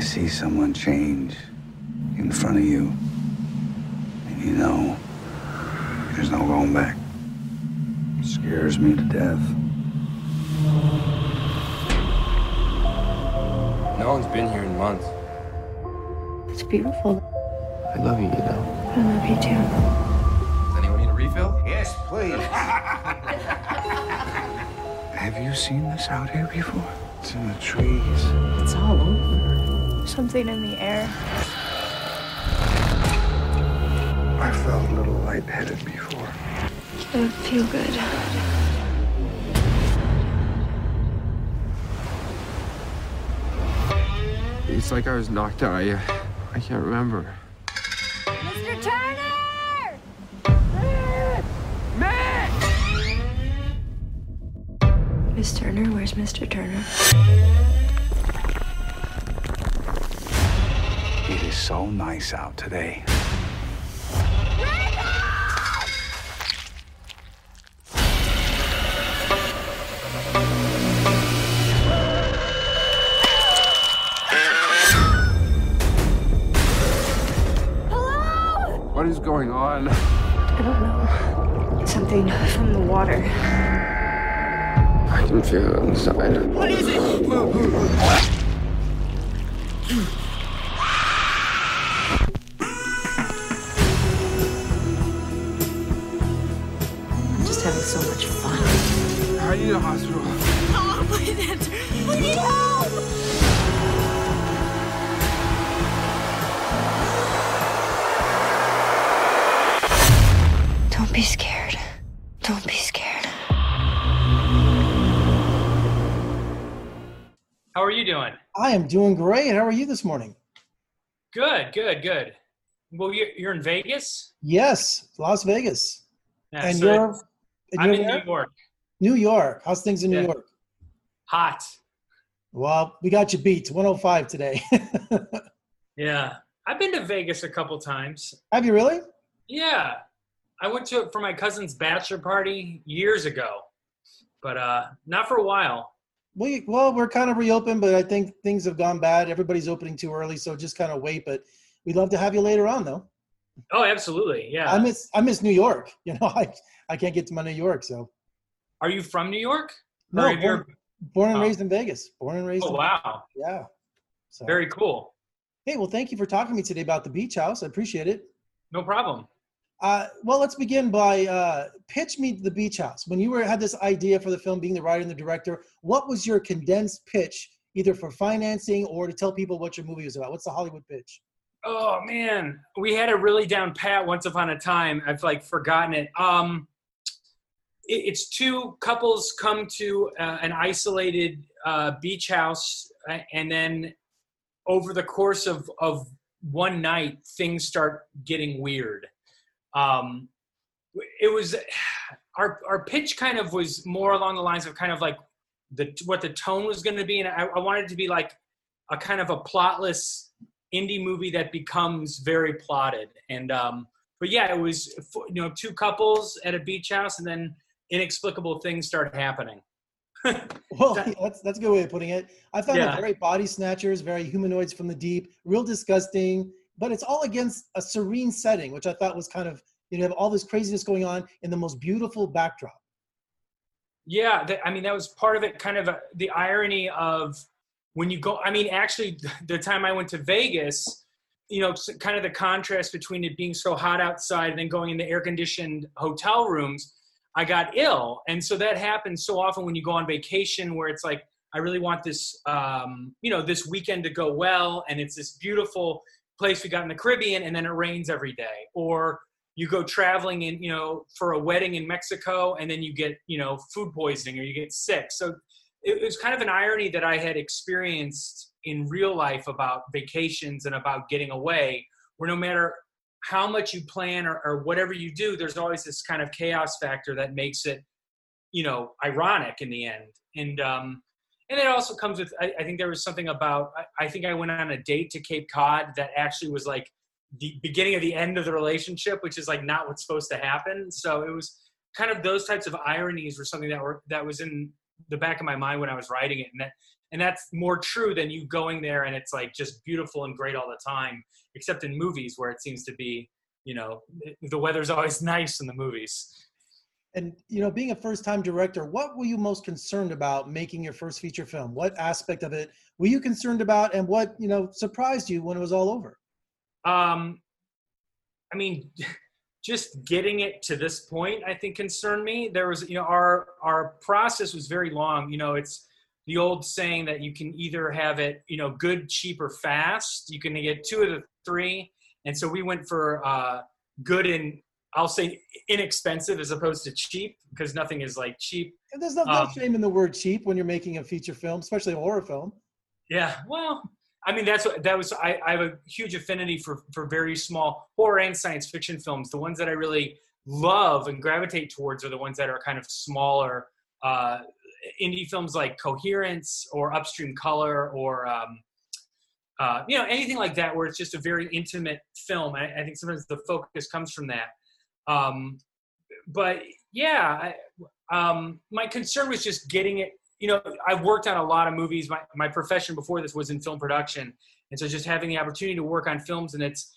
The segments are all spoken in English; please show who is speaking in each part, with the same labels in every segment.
Speaker 1: you see someone change in front of you, and you know there's no going back. It scares me to death.
Speaker 2: No one's been here in months.
Speaker 3: It's beautiful.
Speaker 2: I love you, you know.
Speaker 3: I love you too.
Speaker 2: Does anyone need a refill?
Speaker 1: Yes, please. Have you seen this out here before? It's in the trees.
Speaker 3: It's all over. Something in the air.
Speaker 1: I felt a little lightheaded before.
Speaker 3: It would feel good.
Speaker 2: It's like I was knocked out. I, uh, I can't remember.
Speaker 4: Mr. Turner! Matt!
Speaker 3: Miss Turner, where's Mr. Turner?
Speaker 1: Is so nice out today.
Speaker 2: What is going on?
Speaker 3: I don't know. Something from the water.
Speaker 2: I can feel it on the side.
Speaker 3: I'm Don't be scared. Don't be scared.
Speaker 5: How are you doing?
Speaker 6: I am doing great. How are you this morning?
Speaker 5: Good, good, good. Well, you're, you're in Vegas?
Speaker 6: Yes, Las Vegas.
Speaker 5: Yeah,
Speaker 6: and
Speaker 5: so
Speaker 6: you're, and
Speaker 5: I'm in
Speaker 6: where?
Speaker 5: New York.
Speaker 6: New York. How's things in New York?
Speaker 5: Hot.
Speaker 6: Well, we got you beat. 105 today.
Speaker 5: Yeah. I've been to Vegas a couple times.
Speaker 6: Have you really?
Speaker 5: Yeah. I went to it for my cousin's bachelor party years ago, but uh, not for a while.
Speaker 6: We, well, we're kind of reopened, but I think things have gone bad. Everybody's opening too early, so just kind of wait. But we'd love to have you later on, though.
Speaker 5: Oh, absolutely. Yeah.
Speaker 6: I miss I miss New York. You know, I I can't get to my New York, so
Speaker 5: Are you from New York?
Speaker 6: no.
Speaker 5: Or have you
Speaker 6: Born, born and
Speaker 5: Oh.
Speaker 6: raised in Vegas. Born and raised.
Speaker 5: Oh, wow.
Speaker 6: Yeah. So
Speaker 5: Very cool.
Speaker 6: hey, well, thank you for talking to me today about the beach house. I appreciate it.
Speaker 5: No problem.
Speaker 6: Uh, well, let's begin by uh, pitch me the beach house. When you were had this idea for the film, being the writer and the director, what was your condensed pitch, either for financing or to tell people what your movie was about? What's the Hollywood pitch?
Speaker 5: Oh man, we had it really down pat once upon a time. I've like forgotten it. Um, it, it's two couples come to uh, an isolated uh, beach house, uh, and then over the course of of one night, things start getting weird. Um, it was our our pitch kind of was more along the lines of kind of like the what the tone was going to be, and I, I wanted it to be like a kind of a plotless indie movie that becomes very plotted and um but yeah it was you know two couples at a beach house and then inexplicable things start happening
Speaker 6: Well,
Speaker 5: That-
Speaker 6: that's that's a good way of putting it. I found
Speaker 5: Yeah.
Speaker 6: it very body snatchers, very humanoids from the deep, real disgusting, but it's all against a serene setting, which I thought was kind of you know, have all this craziness going on in the most beautiful backdrop.
Speaker 5: yeah i mean that was part of it kind of uh the irony of when you go i mean actually the time i went to vegas you know kind of the contrast between it being so hot outside and then going in the air conditioned hotel rooms i got ill and so that happens so often when you go on vacation where it's like i really want this um, you know this weekend to go well and it's this beautiful place we got in the caribbean and then it rains every day. Or you go traveling in you know for a wedding in mexico and then you get you know food poisoning or you get sick. So it, was kind of an irony that i had experienced in real life about vacations and about getting away where no matter how much you plan or, or whatever you do there's always this kind of chaos factor that makes it you know ironic in the end. And um and it also comes with i, I think there was something about I, I think i went on a date to cape cod that actually was like the beginning of the end of the relationship which is like not what's supposed to happen so it was kind of those types of ironies were something that were that was in the back of my mind when I was writing it, and that and that's more true than you going there and it's like just beautiful and great all the time, except in movies where it seems to be, you know, the weather's always nice in the movies.
Speaker 6: And you know, being a first-time director, what were you most concerned about making your first feature film? What aspect of it were you concerned about, and what you know surprised you when it was all over?
Speaker 5: Um, I mean, just getting it to this point, I think concerned me. There was, you know, our our process was very long. You know, it's the old saying that you can either have it, you know, good, cheap, or fast. You can get two of the three. And so we went for uh, good and I'll say inexpensive as opposed to cheap because nothing is like cheap.
Speaker 6: And there's no, no um, shame in the word cheap when you're making a feature film, especially a horror film.
Speaker 5: Yeah, well, I mean that's what that was. I, I have a huge affinity for for very small horror and science fiction films. The ones that I really love and gravitate towards are the ones that are kind of smaller. Uh, indie films like Coherence or Upstream Color or um, uh, you know anything like that, where it's just a very intimate film. I, I think sometimes the focus comes from that. Um, but yeah, I, um, my concern was just getting it. You know, I've worked on a lot of movies. My my profession before this was in film production, and so just having the opportunity to work on films, and it's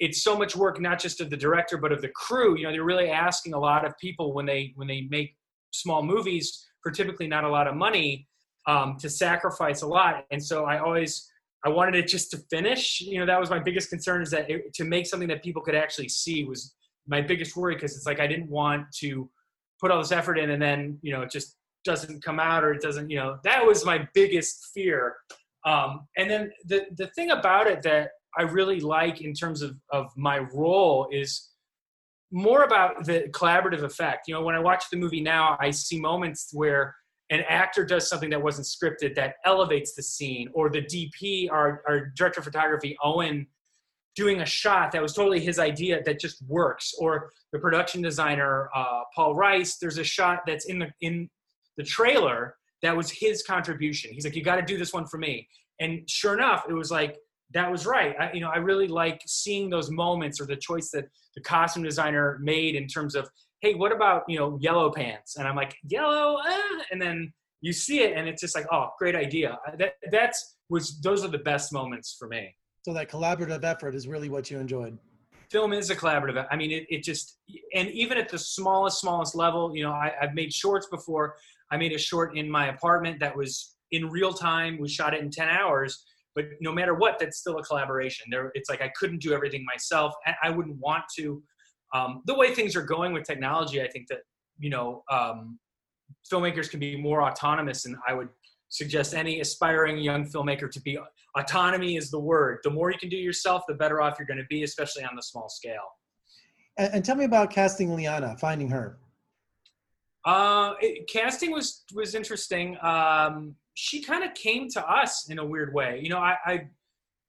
Speaker 5: it's so much work, not just of the director but of the crew. You know, they're really asking a lot of people when they when they make small movies for typically not a lot of money um, to sacrifice a lot. And so I always I wanted it just to finish. You know, that was my biggest concern is that it, to make something that people could actually see was my biggest worry because it's like I didn't want to put all this effort in and then you know it just doesn't come out or it doesn't you know that was my biggest fear. Um, and then the the thing about it that i really like in terms of of my role is more about the collaborative effect. You know when i watch the movie now i see moments where an actor does something that wasn't scripted that elevates the scene or the dp our, our director of photography owen doing a shot that was totally his idea that just works. Or the production designer uh, paul rice there's a shot that's in the in the trailer that was his contribution. He's like you got to do this one for me. And sure enough it was like that was right. I, you know i really like seeing those moments or the choice that the costume designer made in terms of hey what about you know yellow pants? And i'm like yellow ah, and then you see it and it's just like oh great idea. That that's was those are the best moments for me
Speaker 6: so that collaborative effort is really what you enjoyed.
Speaker 5: Film is a collaborative. I mean, it, it just, and even at the smallest, smallest level, you know, I, I've made shorts before. I made a short in my apartment that was in real time. We shot it in 10 hours, but no matter what, that's still a collaboration. There, it's like I couldn't do everything myself. and I wouldn't want to. Um, the way things are going with technology, I think that you know um, filmmakers can be more autonomous, and I would suggest any aspiring young filmmaker to be autonomy is the word. The more you can do yourself, the better off you're going to be, especially on the small scale.
Speaker 6: And, and tell me about casting Liana, finding her.
Speaker 5: Uh, it, casting was was interesting. Um, she kind of came to us in a weird way. You know, I, I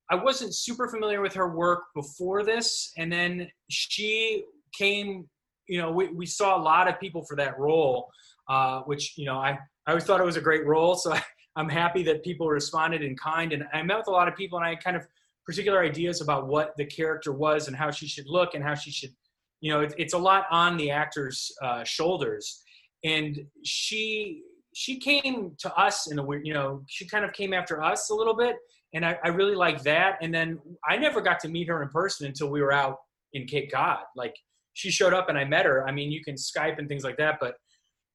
Speaker 5: I wasn't super familiar with her work before this, and then she came. You know, we, we saw a lot of people for that role, uh, which you know I I always thought it was a great role. So I, I'm happy that people responded in kind. And I met with a lot of people, and I had kind of particular ideas about what the character was and how she should look and how she should, you know, it, it's a lot on the actor's uh, shoulders. And she she came to us in a weird, you know, she kind of came after us a little bit, and I, I really like that. And then I never got to meet her in person until we were out in Cape Cod. Like she showed up and I met her. I mean, you can Skype and things like that, but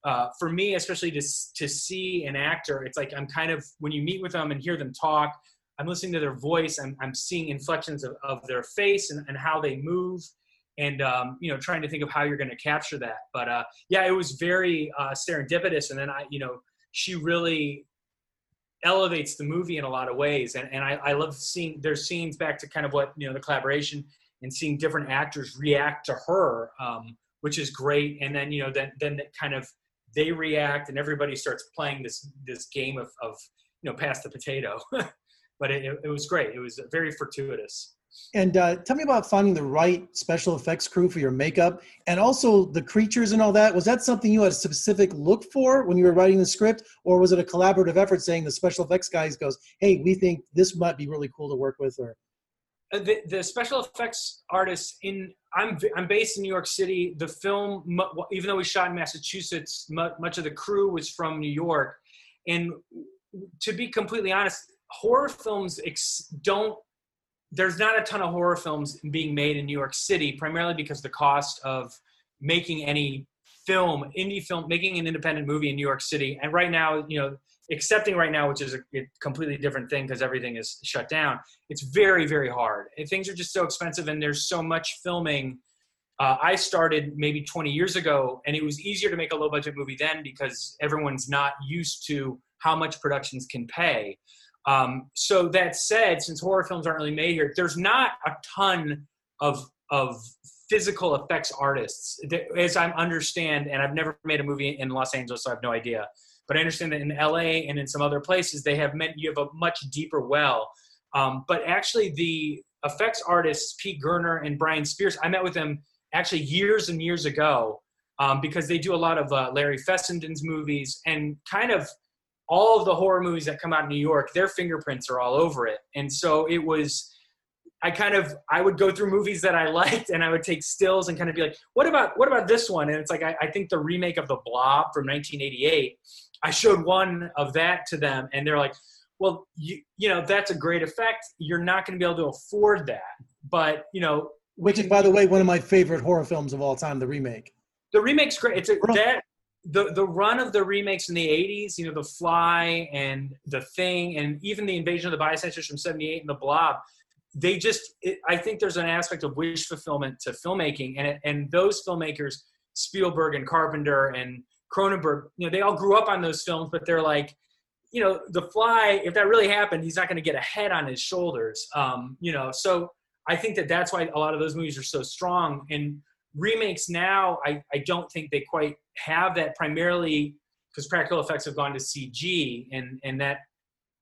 Speaker 5: uh, for me, especially to to see an actor, it's like I'm kind of when you meet with them and hear them talk, I'm listening to their voice. I'm I'm seeing inflections of, of their face and, and how they move, and um, you know trying to think of how you're going to capture that. But uh, yeah, it was very uh, serendipitous, and then I you know she really elevates the movie in a lot of ways, and and I, I love seeing their scenes back to kind of what you know the collaboration and seeing different actors react to her. Um, which is great, and then you know then then that kind of they react and everybody starts playing this this game of, of you know pass the potato. But it, it was great. It was very fortuitous.
Speaker 6: And uh, tell me about finding the right special effects crew for your makeup and also the creatures and all that. Was that something you had a specific look for when you were writing the script? Or was it a collaborative effort saying the special effects guys goes hey we think this might be really cool to work with or
Speaker 5: Uh, the, the special effects artists in I'm I'm based in New York City. The film, even though we shot in Massachusetts, much of the crew was from New York. And to be completely honest, horror films ex- don't. There's not a ton of horror films being made in New York City, primarily because the cost of making any film, indie film, making an independent movie in New York City, and right now, you know, accepting right now, which is a, completely different thing because everything is shut down. It's very, very hard, and things are just so expensive, and there's so much filming. Uh, I started maybe 20 years ago, and it was easier to make a low budget movie then because everyone's not used to how much productions can pay. Um, so that said, since horror films aren't really made here, there's not a ton of of physical effects artists, as I understand, and I've never made a movie in Los Angeles, so I have no idea. But I understand that in LA and in some other places, they have meant you have a much deeper well. Um, but actually, the effects artists, Pete Gerner and Brian Spears, I met with them actually years and years ago um, because they do a lot of uh, Larry Fessenden's movies and kind of all of the horror movies that come out in New York, their fingerprints are all over it. And so it was, I kind of, I would go through movies that I liked and I would take stills and kind of be like, what about, what about this one? And it's like, I, I think the remake of The Blob from 1988, I showed one of that to them and they're like, well, you, you know, that's a great effect. You're not going to be able to afford that. But, you know,
Speaker 6: Which is, by the way, one of my favorite horror films of all time, the remake.
Speaker 5: the remake's great. It's a, that the the run of the remakes in the '80s, you know, The Fly and The Thing, and even the Invasion of the Body Snatchers from '78 and The Blob. They just, it, I think there's an aspect of wish fulfillment to filmmaking, and it, and those filmmakers, Spielberg and Carpenter and Cronenberg, you know, they all grew up on those films, but they're like, you know, The Fly. If that really happened, he's not going to get a head on his shoulders, um, you know. So I think that that's why a lot of those movies are so strong and remakes now I, I don't think they quite have that primarily because practical effects have gone to cg and and that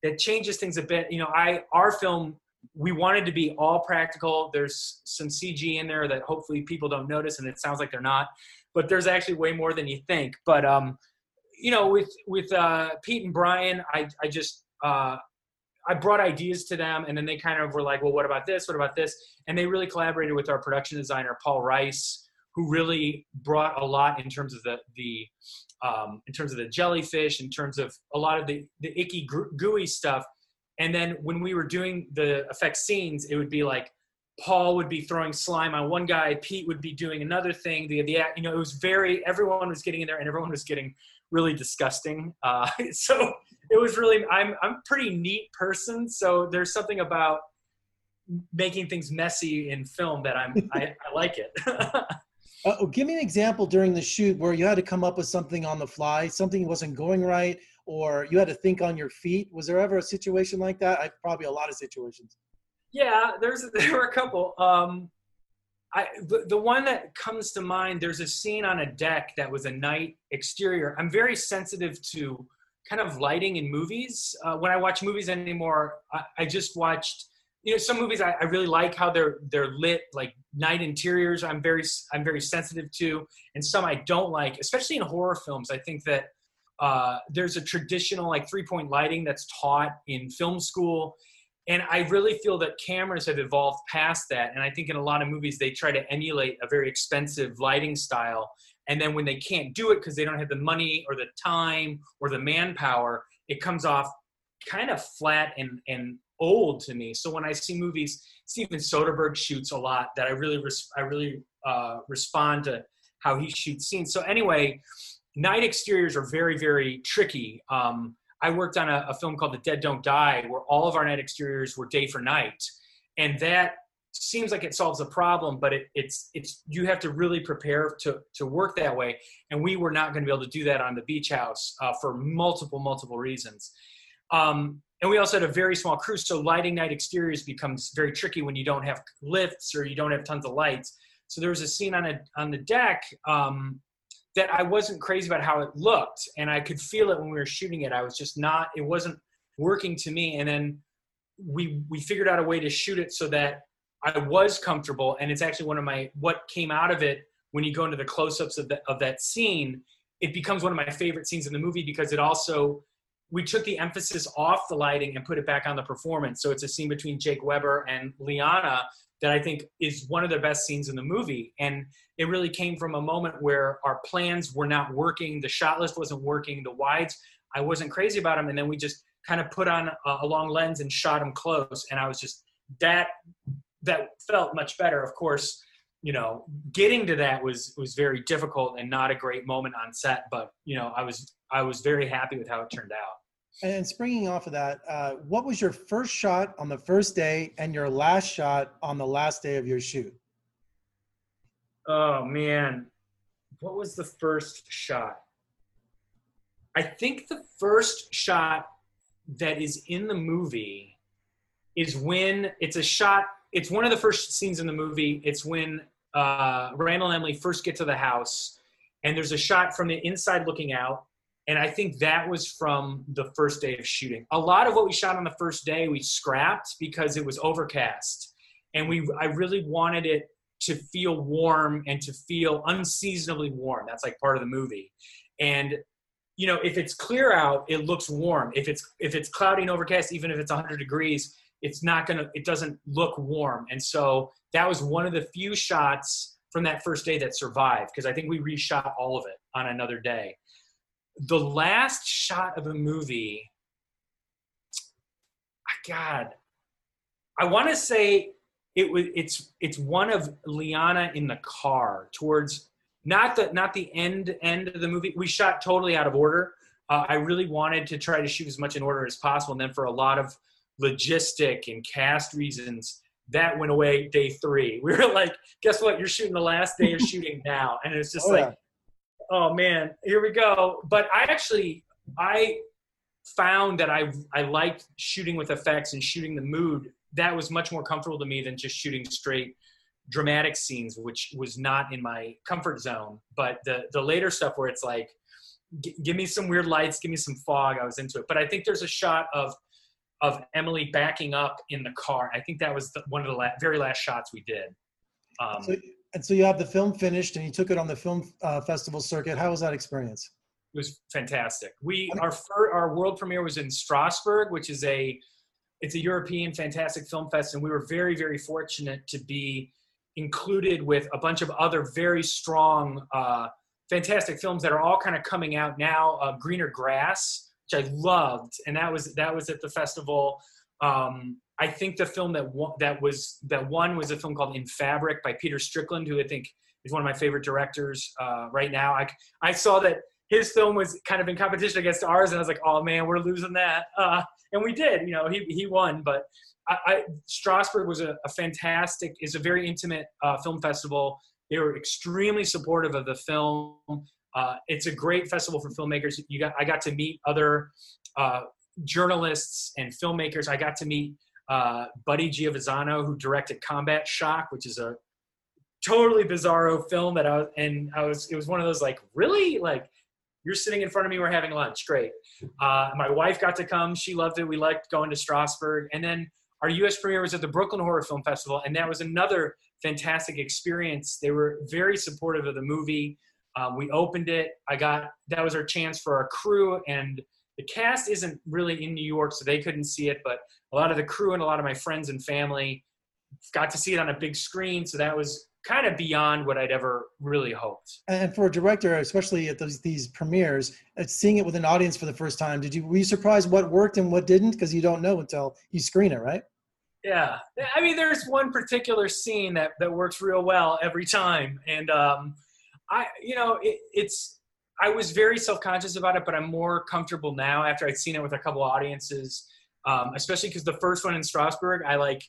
Speaker 5: that changes things a bit you know i our film we wanted to be all practical there's some cg in there that hopefully people don't notice and it sounds like they're not but there's actually way more than you think but um you know with with uh pete and brian i i just uh I brought ideas to them, and then they kind of were like, "Well, what about this? What about this?" And they really collaborated with our production designer Paul Rice, who really brought a lot in terms of the the um, in terms of the jellyfish, in terms of a lot of the the icky gooey stuff. And then when we were doing the effect scenes, it would be like Paul would be throwing slime on one guy, Pete would be doing another thing. The the you know it was very everyone was getting in there, and everyone was getting really disgusting. Uh, so it was really I'm I'm a pretty neat person, so there's something about making things messy in film that I'm I, I like it.
Speaker 6: Uh, oh, give me an example during the shoot where you had to come up with something on the fly, something wasn't going right, or you had to think on your feet. Was there ever a situation like that? I probably a lot of situations.
Speaker 5: Yeah, there's there were a couple. Um, I the, the one that comes to mind. There's a scene on a deck that was a night exterior. I'm very sensitive to kind of lighting in movies. Uh, when I watch movies anymore, I, I just watched. You know, some movies I, I really like how they're they're lit, like night interiors. I'm very I'm very sensitive to, and some I don't like, especially in horror films. I think that uh, there's a traditional like three point lighting that's taught in film school, and I really feel that cameras have evolved past that. And I think in a lot of movies they try to emulate a very expensive lighting style, and then when they can't do it because they don't have the money or the time or the manpower, it comes off kind of flat and and old to me. So when I see movies, Steven Soderbergh shoots a lot that I really res- I really uh, respond to how he shoots scenes. So anyway, night exteriors are very very tricky. Um, I worked on a, a film called The Dead Don't Die, where all of our night exteriors were day for night, and that seems like it solves a problem, but it, it's it's you have to really prepare to to work that way, and we were not going to be able to do that on the beach house uh, for multiple multiple reasons. Um, and we also had a very small crew, so lighting night exteriors becomes very tricky when you don't have lifts or you don't have tons of lights. So there was a scene on a on the deck um, that I wasn't crazy about how it looked, and I could feel it when we were shooting it. I was just not; it wasn't working to me. And then we we figured out a way to shoot it so that I was comfortable, and it's actually one of my what came out of it when you go into the close-ups of that of that scene. It becomes one of my favorite scenes in the movie because it also we took the emphasis off the lighting and put it back on the performance. So it's a scene between Jake Weber and Liana that I think is one of the best scenes in the movie. And it really came from a moment where our plans were not working, the shot list wasn't working, the wides, I wasn't crazy about them. And then we just kind of put on a, a long lens and shot them close. And I was just, that, that felt much better. Of course, you know, getting to that was, was very difficult and not a great moment on set, but you know, I was, I was very happy with how it turned out.
Speaker 6: And springing off of that, uh, what was your first shot on the first day and your last shot on the last day of your shoot?
Speaker 5: Oh man, what was the first shot? I think the first shot that is in the movie is when it's a shot. It's one of the first scenes in the movie. It's when uh, Randall and Emily first get to the house, and there's a shot from the inside looking out, and I think that was from the first day of shooting. A lot of what we shot on the first day we scrapped because it was overcast. And we I really wanted it to feel warm and to feel unseasonably warm. That's like part of the movie. And you know, if it's clear out, it looks warm. If it's if it's cloudy and overcast, even if it's 100 degrees, it's not gonna. It doesn't look warm. And so that was one of the few shots from that first day that survived because I think we reshot all of it on another day the last shot of a movie, I God, I want to say it was it's it's one of Liana in the car towards not the not the end end of the movie. We shot totally out of order. Uh, I really wanted to try to shoot as much in order as possible, and then for a lot of logistic and cast reasons, that went away day three. We were like, guess what? You're shooting the last day of shooting now, and it's just oh, like. Yeah oh man, here we go. But I actually I found that I I liked shooting with effects and shooting the mood. That was much more comfortable to me than just shooting straight dramatic scenes, which was not in my comfort zone. But the the later stuff where it's like, give me some weird lights, give me some fog, I was into it. But I think there's a shot of of Emily backing up in the car. I think that was the, one of the la- very last shots we did.
Speaker 6: Um, so and so you have the film finished and you took it on the film uh, festival circuit. How was that experience?
Speaker 5: It was fantastic. We our fir- our world premiere was in Strasbourg, which is a it's a European fantastic film fest, and we were very very fortunate to be included with a bunch of other very strong, uh, fantastic films that are all kind of coming out now. Uh, Greener Grass, which I loved, and that was that was at the festival. Um, I think the film that won, that was that one was a film called In Fabric by Peter Strickland, who I think is one of my favorite directors uh, right now. I I saw that his film was kind of in competition against ours, and I was like, oh man, we're losing that. Uh, and we did, you know, he he won, but. I, I Strasbourg was a, a, fantastic, is a very intimate uh, film festival. They were extremely supportive of the film. Uh, it's a great festival for filmmakers. You got, I got to meet other uh, journalists and filmmakers. I got to meet uh, Buddy Giovinazzo, who directed Combat Shock, which is a totally bizarro film that I was, and I was, it was one of those like, really? Like, you're sitting in front of me, we're having lunch. Great. Uh, my wife got to come. She loved it. We liked going to Strasbourg. And then our US premiere was at the Brooklyn Horror Film Festival, and that was another fantastic experience. They were very supportive of the movie. Um, we opened it. I got that was our chance for our crew and the cast isn't really in New York, so they couldn't see it. But a lot of the crew and a lot of my friends and family got to see it on a big screen, so that was kind of beyond what I'd ever really hoped.
Speaker 6: And for a director, especially at those, these premieres, uh, seeing it with an audience for the first time, did you were you surprised what worked and what didn't? Because you don't know until you screen it, right?
Speaker 5: Yeah, I mean, there's one particular scene that that works real well every time, and um, I, you know, it, it's I was very self conscious about it, but I'm more comfortable now after I'd seen it with a couple audiences, um, especially because the first one in Strasbourg, I like.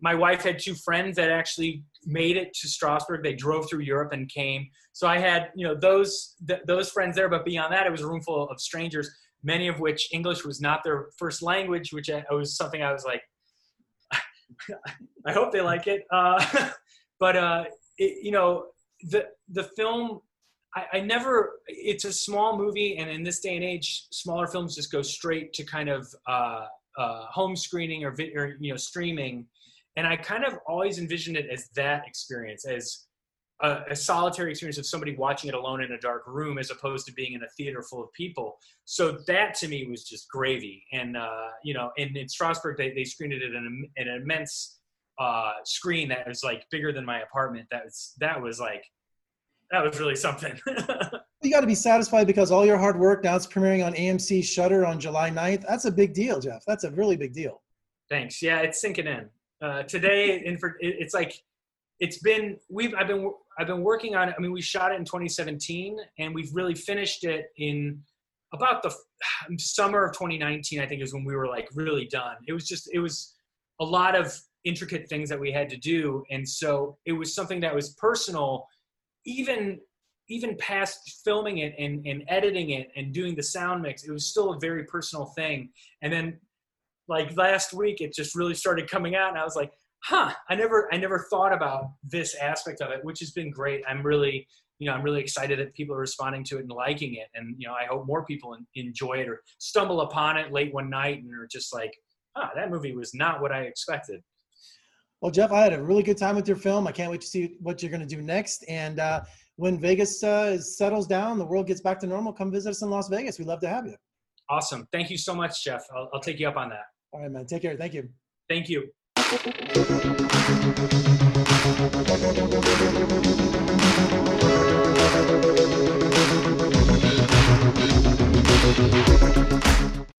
Speaker 5: My wife had two friends that actually made it to Strasbourg. They drove through Europe and came. So I had, you know, those th- those friends there. But beyond that, it was a room full of strangers, many of which English was not their first language, which I, was something I was like, I hope they like it. Uh, but uh, it, you know, the the film I, I never. It's a small movie, and in this day and age, smaller films just go straight to kind of uh, uh, home screening or, or you know streaming. And I kind of always envisioned it as that experience, as a, a, solitary experience of somebody watching it alone in a dark room as opposed to being in a theater full of people. So that to me was just gravy. And, uh, you know, in Strasbourg, they, they screened it at an, an immense uh, screen that was like bigger than my apartment. That was, that was like, that was really something.
Speaker 6: you got to be satisfied because all your hard work now it's premiering on AMC Shudder on July 9th. That's a big deal, Jeff. That's a really big deal.
Speaker 5: Thanks. Yeah, it's sinking in. Uh, today, in for, it's like it's been we've I've been I've been working on it. I mean, we shot it in 2017, and we've really finished it in about the summer of 2019. I think is when we were like really done. It was just it was a lot of intricate things that we had to do, and so it was something that was personal, even even past filming it and, and editing it and doing the sound mix. It was still a very personal thing, and then like last week, it just really started coming out, and I was like huh, I never, I never thought about this aspect of it, which has been great. I'm really, you know, I'm really excited that people are responding to it and liking it. And, you know, I hope more people enjoy it or stumble upon it late one night and are just like, ah, that movie was not what I expected.
Speaker 6: Well, Jeff, I had a really good time with your film. I can't wait to see what you're going to do next. And uh, when Vegas uh, settles down, the world gets back to normal, come visit us in Las Vegas. We'd love to have you.
Speaker 5: Awesome. Thank you so much, Jeff. I'll, I'll take you up on that.
Speaker 6: All right, man. Take care. Thank you.
Speaker 5: Thank you.